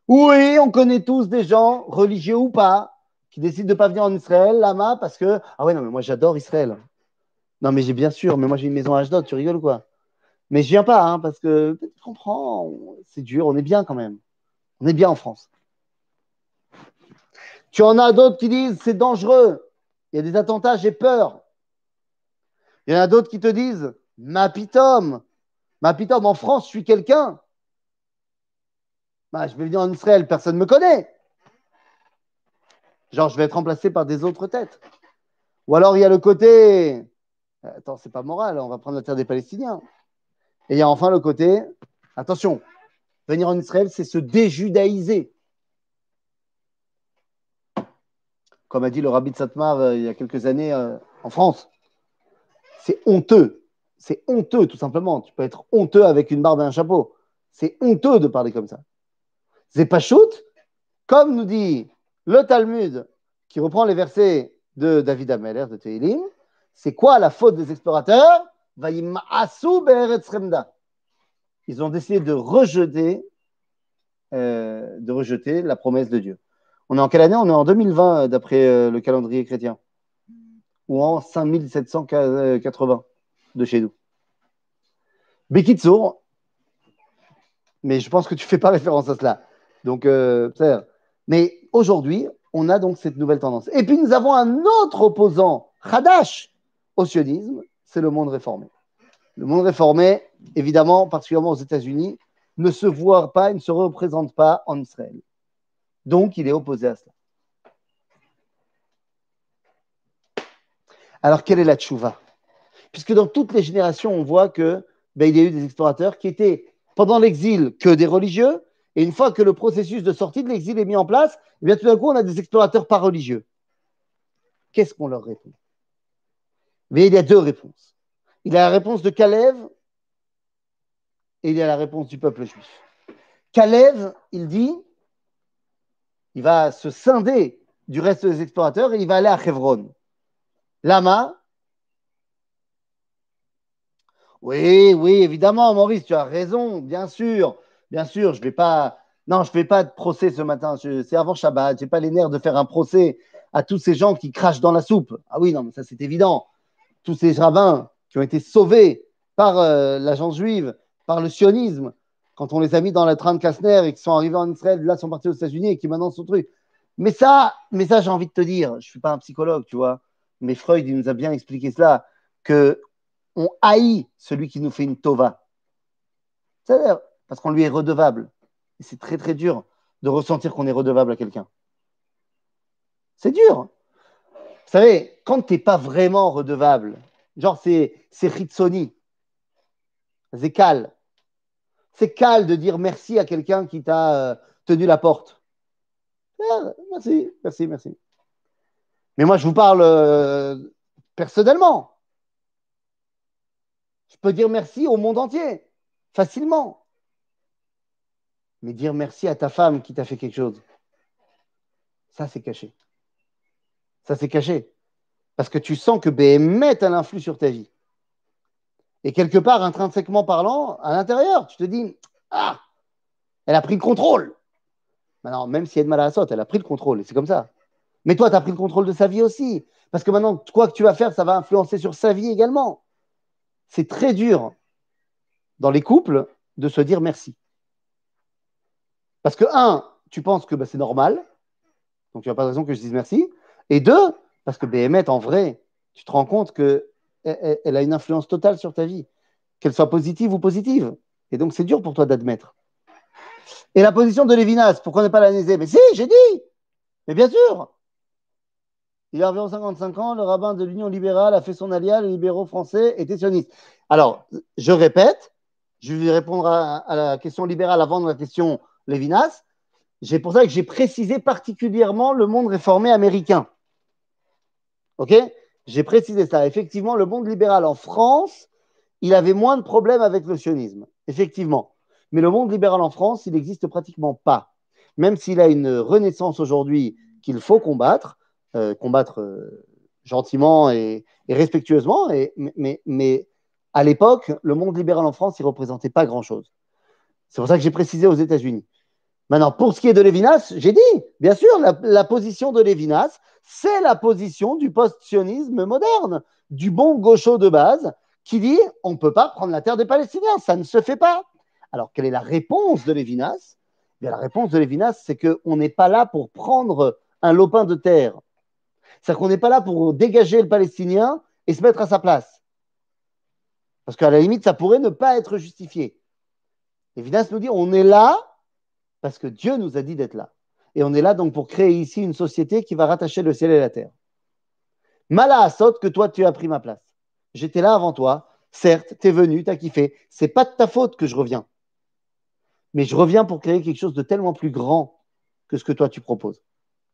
[SPEAKER 1] Oui, on connaît tous des gens, religieux ou pas, qui décident de ne pas venir en Israël, lama, parce que, ah ouais, non, mais moi j'adore Israël. Non, mais j'ai bien sûr, mais moi j'ai une maison à Ashdod, tu rigoles quoi? Mais je viens pas, hein, parce que tu comprends, c'est dur, on est bien quand même. On est bien en France. Tu en as d'autres qui disent c'est dangereux, il y a des attentats, j'ai peur. Il y en a d'autres qui te disent ma pitome, en France, je suis quelqu'un. Bah, je vais venir en Israël, personne ne me connaît. Genre, je vais être remplacé par des autres têtes. Ou alors, il y a le côté. Attends, c'est pas moral, on va prendre la terre des Palestiniens. Et il y a enfin le côté, attention, venir en Israël, c'est se déjudaïser. Comme a dit le rabbi de Satmar euh, il y a quelques années euh, en France. C'est honteux. C'est honteux, tout simplement. Tu peux être honteux avec une barbe et un chapeau. C'est honteux de parler comme ça. C'est pas comme nous dit le Talmud, qui reprend les versets de David Ameller de Tehilim. C'est quoi la faute des explorateurs? Ils ont décidé de rejeter, euh, de rejeter la promesse de Dieu. On est en quelle année? On est en 2020 d'après euh, le calendrier chrétien. Ou en 5780 de chez nous. Bekitsour, mais je pense que tu ne fais pas référence à cela. Donc, euh, mais aujourd'hui, on a donc cette nouvelle tendance. Et puis, nous avons un autre opposant, Hadash, au sionisme, c'est le monde réformé. Le monde réformé, évidemment, particulièrement aux États-Unis, ne se voit pas, il ne se représente pas en Israël. Donc, il est opposé à cela. Alors, quelle est la tchouva Puisque dans toutes les générations, on voit que ben, il y a eu des explorateurs qui étaient pendant l'exil que des religieux, et une fois que le processus de sortie de l'exil est mis en place, eh bien tout d'un coup, on a des explorateurs pas religieux. Qu'est-ce qu'on leur répond? Mais il y a deux réponses. Il y a la réponse de Kalev et il y a la réponse du peuple juif. Kalev, il dit, il va se scinder du reste des explorateurs et il va aller à Hebron. Lama? Oui, oui, évidemment, Maurice, tu as raison, bien sûr. Bien sûr, je ne vais pas Non, je ne fais pas de procès ce matin. C'est avant Shabbat. Je n'ai pas les nerfs de faire un procès à tous ces gens qui crachent dans la soupe. Ah oui, non, mais ça c'est évident. Tous ces rabbins qui ont été sauvés par euh, l'agence juive, par le sionisme, quand on les a mis dans la train de Kastner et qui sont arrivés en Israël, là sont partis aux États-Unis et qui maintenant sont trucs. Mais ça, mais ça j'ai envie de te dire, je ne suis pas un psychologue, tu vois, mais Freud, il nous a bien expliqué cela, que on haït celui qui nous fait une tova. C'est-à-dire, parce qu'on lui est redevable. Et c'est très très dur de ressentir qu'on est redevable à quelqu'un. C'est dur. Vous savez, quand tu n'es pas vraiment redevable, genre c'est Ritsoni, c'est cal. C'est cal de dire merci à quelqu'un qui t'a euh, tenu la porte. Ah, merci, merci, merci. Mais moi, je vous parle euh, personnellement. Je peux dire merci au monde entier, facilement. Mais dire merci à ta femme qui t'a fait quelque chose, ça, c'est caché. Ça, c'est caché. Parce que tu sens que BMet a l'influx sur ta vie. Et quelque part, intrinsèquement parlant, à l'intérieur, tu te dis Ah, elle a pris le contrôle. Maintenant, même si elle est mal à la saute, elle a pris le contrôle. Et c'est comme ça. Mais toi, tu as pris le contrôle de sa vie aussi. Parce que maintenant, quoi que tu vas faire, ça va influencer sur sa vie également. C'est très dur dans les couples de se dire merci. Parce que, un, tu penses que bah, c'est normal. Donc, tu n'as pas de raison que je dise merci. Et deux, parce que BMF, en vrai, tu te rends compte qu'elle elle a une influence totale sur ta vie, qu'elle soit positive ou positive. Et donc, c'est dur pour toi d'admettre. Et la position de Lévinas, pourquoi n'est pas la Mais si, j'ai dit Mais bien sûr Il y a environ 55 ans, le rabbin de l'Union libérale a fait son alliage, les libéraux français étaient sionistes. Alors, je répète, je vais répondre à, la question libérale avant la question Lévinas. C'est pour ça que j'ai précisé particulièrement le monde réformé américain. OK? J'ai précisé ça. Effectivement, le monde libéral en France, il avait moins de problèmes avec le sionisme. Effectivement. Mais le monde libéral en France, il n'existe pratiquement pas. Même s'il a une renaissance aujourd'hui qu'il faut combattre, euh, combattre euh, gentiment et, respectueusement, mais, mais, à l'époque, le monde libéral en France, il ne représentait pas grand-chose. C'est pour ça que j'ai précisé aux États-Unis. Maintenant, pour ce qui est de Lévinas, j'ai dit, bien sûr, la, position de Lévinas, c'est la position du post-sionisme moderne, du bon gaucho de base, qui dit on ne peut pas prendre la terre des Palestiniens, ça ne se fait pas. Alors, quelle est la réponse de Lévinas? Eh La réponse de Lévinas, c'est qu'on n'est pas là pour prendre un lopin de terre. C'est-à-dire qu'on n'est pas là pour dégager le Palestinien et se mettre à sa place. Parce qu'à la limite, ça pourrait ne pas être justifié. Lévinas nous dit on est là parce que Dieu nous a dit d'être là. Et on est là donc pour créer ici une société qui va rattacher le ciel et la terre. Mala Asot, que toi tu as pris ma place. J'étais là avant toi. Certes, tu es venu, tu as kiffé. C'est pas de ta faute que je reviens. Mais je reviens pour créer quelque chose de tellement plus grand que ce que toi tu proposes.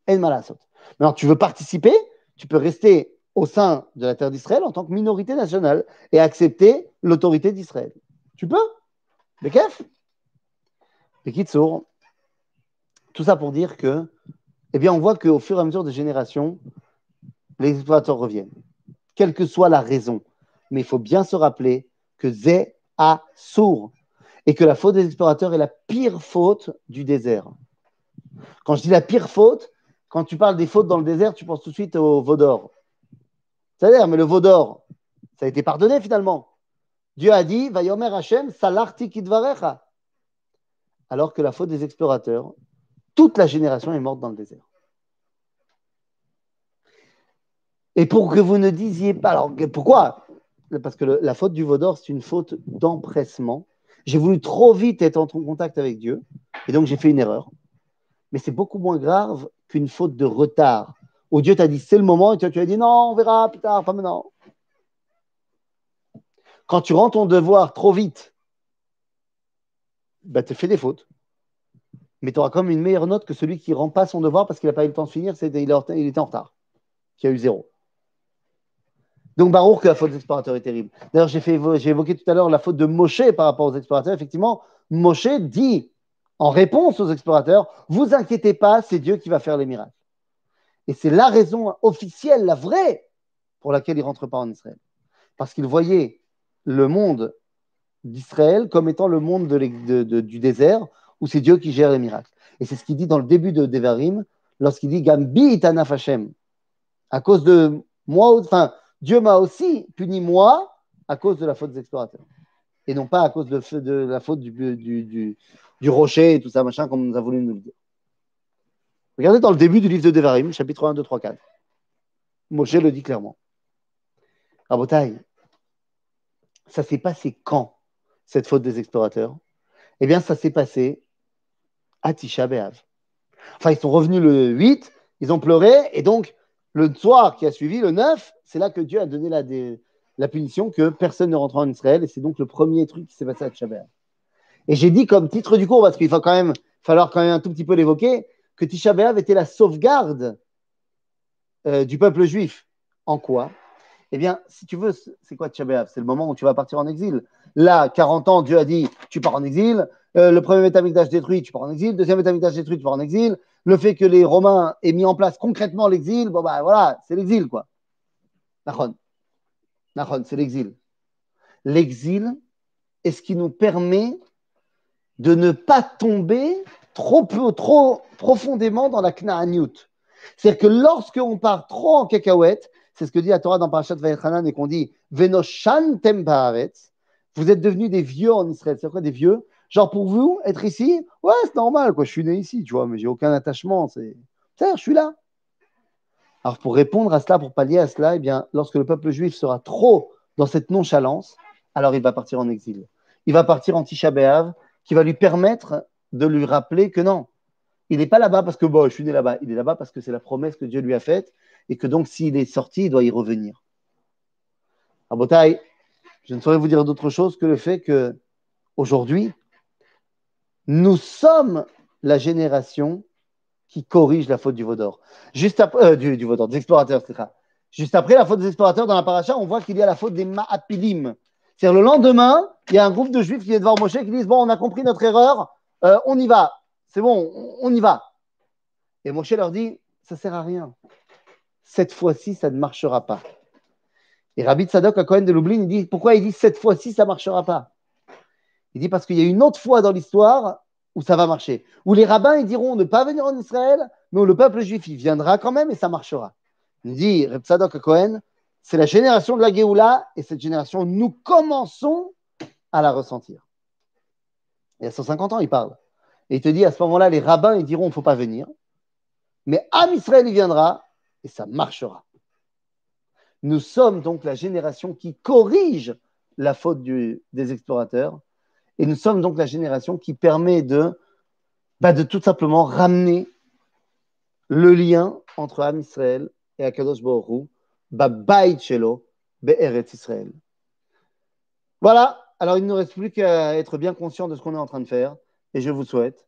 [SPEAKER 1] Et Mala Asot. Maintenant, tu veux participer, tu peux rester au sein de la terre d'Israël en tant que minorité nationale et accepter l'autorité d'Israël. Tu peux? Bekef? Bekitsour, tout ça pour dire que, eh bien, on voit qu'au fur et à mesure des générations, les exploiteurs reviennent, quelle que soit la raison. Mais il faut bien se rappeler que Zé a sourd et que la faute des explorateurs est la pire faute du désert. Quand je dis la pire faute, quand tu parles des fautes dans le désert, tu penses tout de suite au veau d'or. C'est-à-dire, mais le veau d'or, ça a été pardonné finalement. Dieu a dit, Vayomer Hashem, salarti. Alors que la faute des explorateurs, toute la génération est morte dans le désert. Et pour que vous ne disiez pas, alors pourquoi? Parce que la faute du Vaudor, c'est une faute d'empressement. J'ai voulu trop vite être en contact avec Dieu, et donc j'ai fait une erreur. Mais c'est beaucoup moins grave qu'une faute de retard, où Dieu t'a dit c'est le moment, et toi tu as dit non, on verra plus tard, pas maintenant. Quand tu rends ton devoir trop vite, bah, tu fais des fautes mais tu auras comme une meilleure note que celui qui ne rend pas son devoir parce qu'il n'a pas eu le temps de finir, il, il était en retard, qui a eu zéro. Donc, Baruch, que la faute des explorateurs est terrible. D'ailleurs, j'ai, j'ai évoqué tout à l'heure la faute de Moshe par rapport aux explorateurs. Effectivement, Moshe dit en réponse aux explorateurs Vous inquiétez pas, c'est Dieu qui va faire les miracles. Et c'est la raison officielle, la vraie, pour laquelle il ne rentre pas en Israël. Parce qu'il voyait le monde d'Israël comme étant le monde du désert, ou c'est Dieu qui gère les miracles. Et c'est ce qu'il dit dans le début de Devarim, lorsqu'il dit Gambi itanaf Hashem. À cause de moi, enfin, Dieu m'a aussi puni moi à cause de la faute des explorateurs. Et non pas à cause de, la faute du, du, du, rocher et tout ça, machin, comme on a voulu nous le dire. Regardez dans le début du livre de Devarim, chapitre 1, 2, 3, 4. Moshe le dit clairement. Rabotai, ça s'est passé quand, cette faute des explorateurs? Eh bien, ça s'est passé à Tisha. Enfin, ils sont revenus le 8, ils ont pleuré, et donc, le soir qui a suivi, le 9, c'est là que Dieu a donné la, punition que personne ne rentre en Israël, et c'est donc le premier truc qui s'est passé à Tisha. Et j'ai dit comme titre du cours, parce qu'il va quand même falloir quand même un tout petit peu l'évoquer, que Tisha était la sauvegarde euh, du peuple juif. En quoi? Eh bien, si tu veux, c'est quoi Tisha C'est le moment où tu vas partir en exil. Là, 40 ans, Dieu a dit, tu pars en exil. Euh, le premier Métamikdash détruit, tu pars en exil. Deuxième Métamikdash détruit, tu pars en exil. Le fait que les Romains aient mis en place concrètement l'exil, bon, bah voilà, c'est l'exil, quoi. Nachon. Nachon, c'est l'exil. L'exil est ce qui nous permet de ne pas tomber trop, profondément dans la Knaaniut. C'est-à-dire que lorsqu'on part trop en cacahuète, c'est ce que dit la Torah dans Parashat Vayechanan et qu'on dit Venoshan vous êtes devenus des vieux en Israël. C'est quoi des vieux? Genre pour vous, être ici, ouais, c'est normal, quoi. Je suis né ici, tu vois, mais j'ai aucun attachement. C'est, je suis là. Alors pour répondre à cela, pour pallier à cela, eh bien, lorsque le peuple juif sera trop dans cette nonchalance, alors il va partir en exil. Il va partir en Tisha B'Av, qui va lui permettre de lui rappeler que non, il n'est pas là-bas parce que bon, je suis né là-bas. Il est là-bas parce que c'est la promesse que Dieu lui a faite et que donc s'il est sorti, il doit y revenir. À Botaï, je ne saurais vous dire d'autre chose que le fait que aujourd'hui, nous sommes la génération qui corrige la faute du Vaudor. Juste après, euh, du. Juste après la faute des explorateurs dans la paracha, on voit qu'il y a la faute des Ma'apilim. C'est-à-dire le lendemain, il y a un groupe de juifs qui est devant Moshe qui disent Bon, on a compris notre erreur, euh, on y va, c'est bon, on, y va. Et Moshe leur dit Ça ne sert à rien. Cette fois-ci, ça ne marchera pas. Et Rabbi Sadok à Cohen de Lublin, il dit Pourquoi il dit Cette fois-ci, ça ne marchera pas? Il dit Parce qu'il y a une autre fois dans l'histoire où ça va marcher. Où les rabbins ils diront ne pas venir en Israël, mais le peuple juif viendra quand même et ça marchera. Il dit Rabbi Sadok Cohen c'est la génération de la Géoula et cette génération, nous commençons à la ressentir. Il y a 150 ans, il parle. Et il te dit à ce moment-là, les rabbins, ils diront, ne faut pas venir. Mais Am Israël, il viendra et ça marchera. Nous sommes donc la génération qui corrige la faute des explorateurs et nous sommes donc la génération qui permet de, bah, tout simplement ramener le lien entre Am Israël et Akadosh Baruch Babait Shelo, Be'eret Israël. Voilà, alors il ne nous reste plus qu'à être bien conscient de ce qu'on est en train de faire. Et je vous souhaite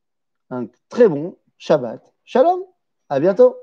[SPEAKER 1] un très bon Shabbat. Shalom, à bientôt.